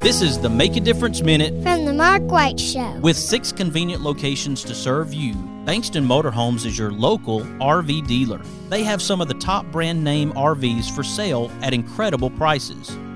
This is the Make a Difference Minute from the Mark White Show. with six convenient locations to serve you. Bankston Motorhomes is your local RV dealer. They have some of the top brand name RVs for sale at incredible prices.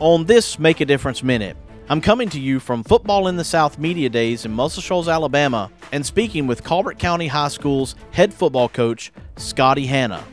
On this Make a Difference Minute, I'm coming to you from Football in the South Media Days in Muscle Shoals, Alabama, and speaking with Colbert County High School's head football coach, Scotty Hannah.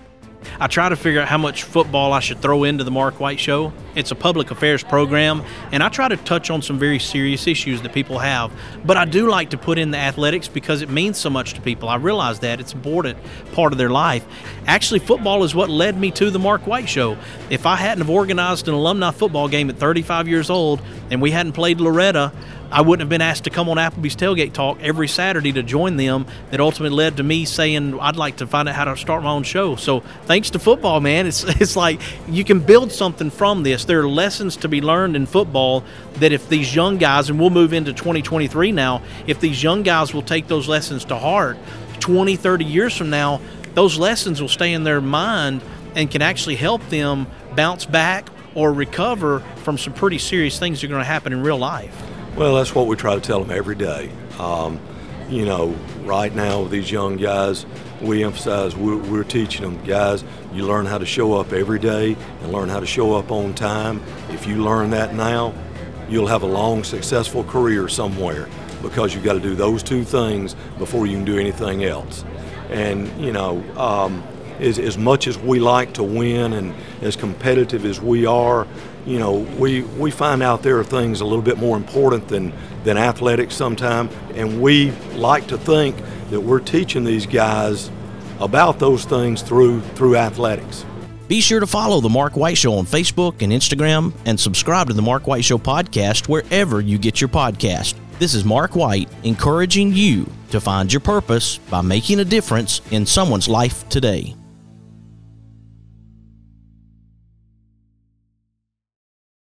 I try to figure out how much football I should throw into the Mark White Show. It's a public affairs program, and I try to touch on some very serious issues that people have. But I do like to put in the athletics because it means so much to people. I realize that it's an important part of their life. Actually, football is what led me to the Mark White Show. If I hadn't have organized an alumni football game at 35 years old and we hadn't played Loretto, I wouldn't have been asked to come on Applebee's Tailgate Talk every Saturday to join them. That ultimately led to me saying I'd like to find out how to start my own show. So thanks to football, man, it's it's like you can build something from this. There are lessons to be learned in football that if these young guys, and we'll move into 2023 now, if these young guys will take those lessons to heart, 20, 30 years from now, those lessons will stay in their mind and can actually help them bounce back or recover from some pretty serious things that are going to happen in real life. Well, that's what we try to tell them every day. Um, you know, right now these young guys, we emphasize we're, we're, teaching them, guys, you learn how to show up every day and learn how to show up on time. If you learn that now, you'll have a long, successful career somewhere because you've got to do those two things before you can do anything else. And, you know, um, as, as much as we like to win and as competitive as we are, you know, we, we find out there are things a little bit more important than, than athletics sometimes, and we like to think that we're teaching these guys about those things through through athletics. Be sure to follow The Mark White Show on Facebook and Instagram and subscribe to The Mark White Show podcast wherever you get your podcast. This is Mark White encouraging you to find your purpose by making a difference in someone's life today.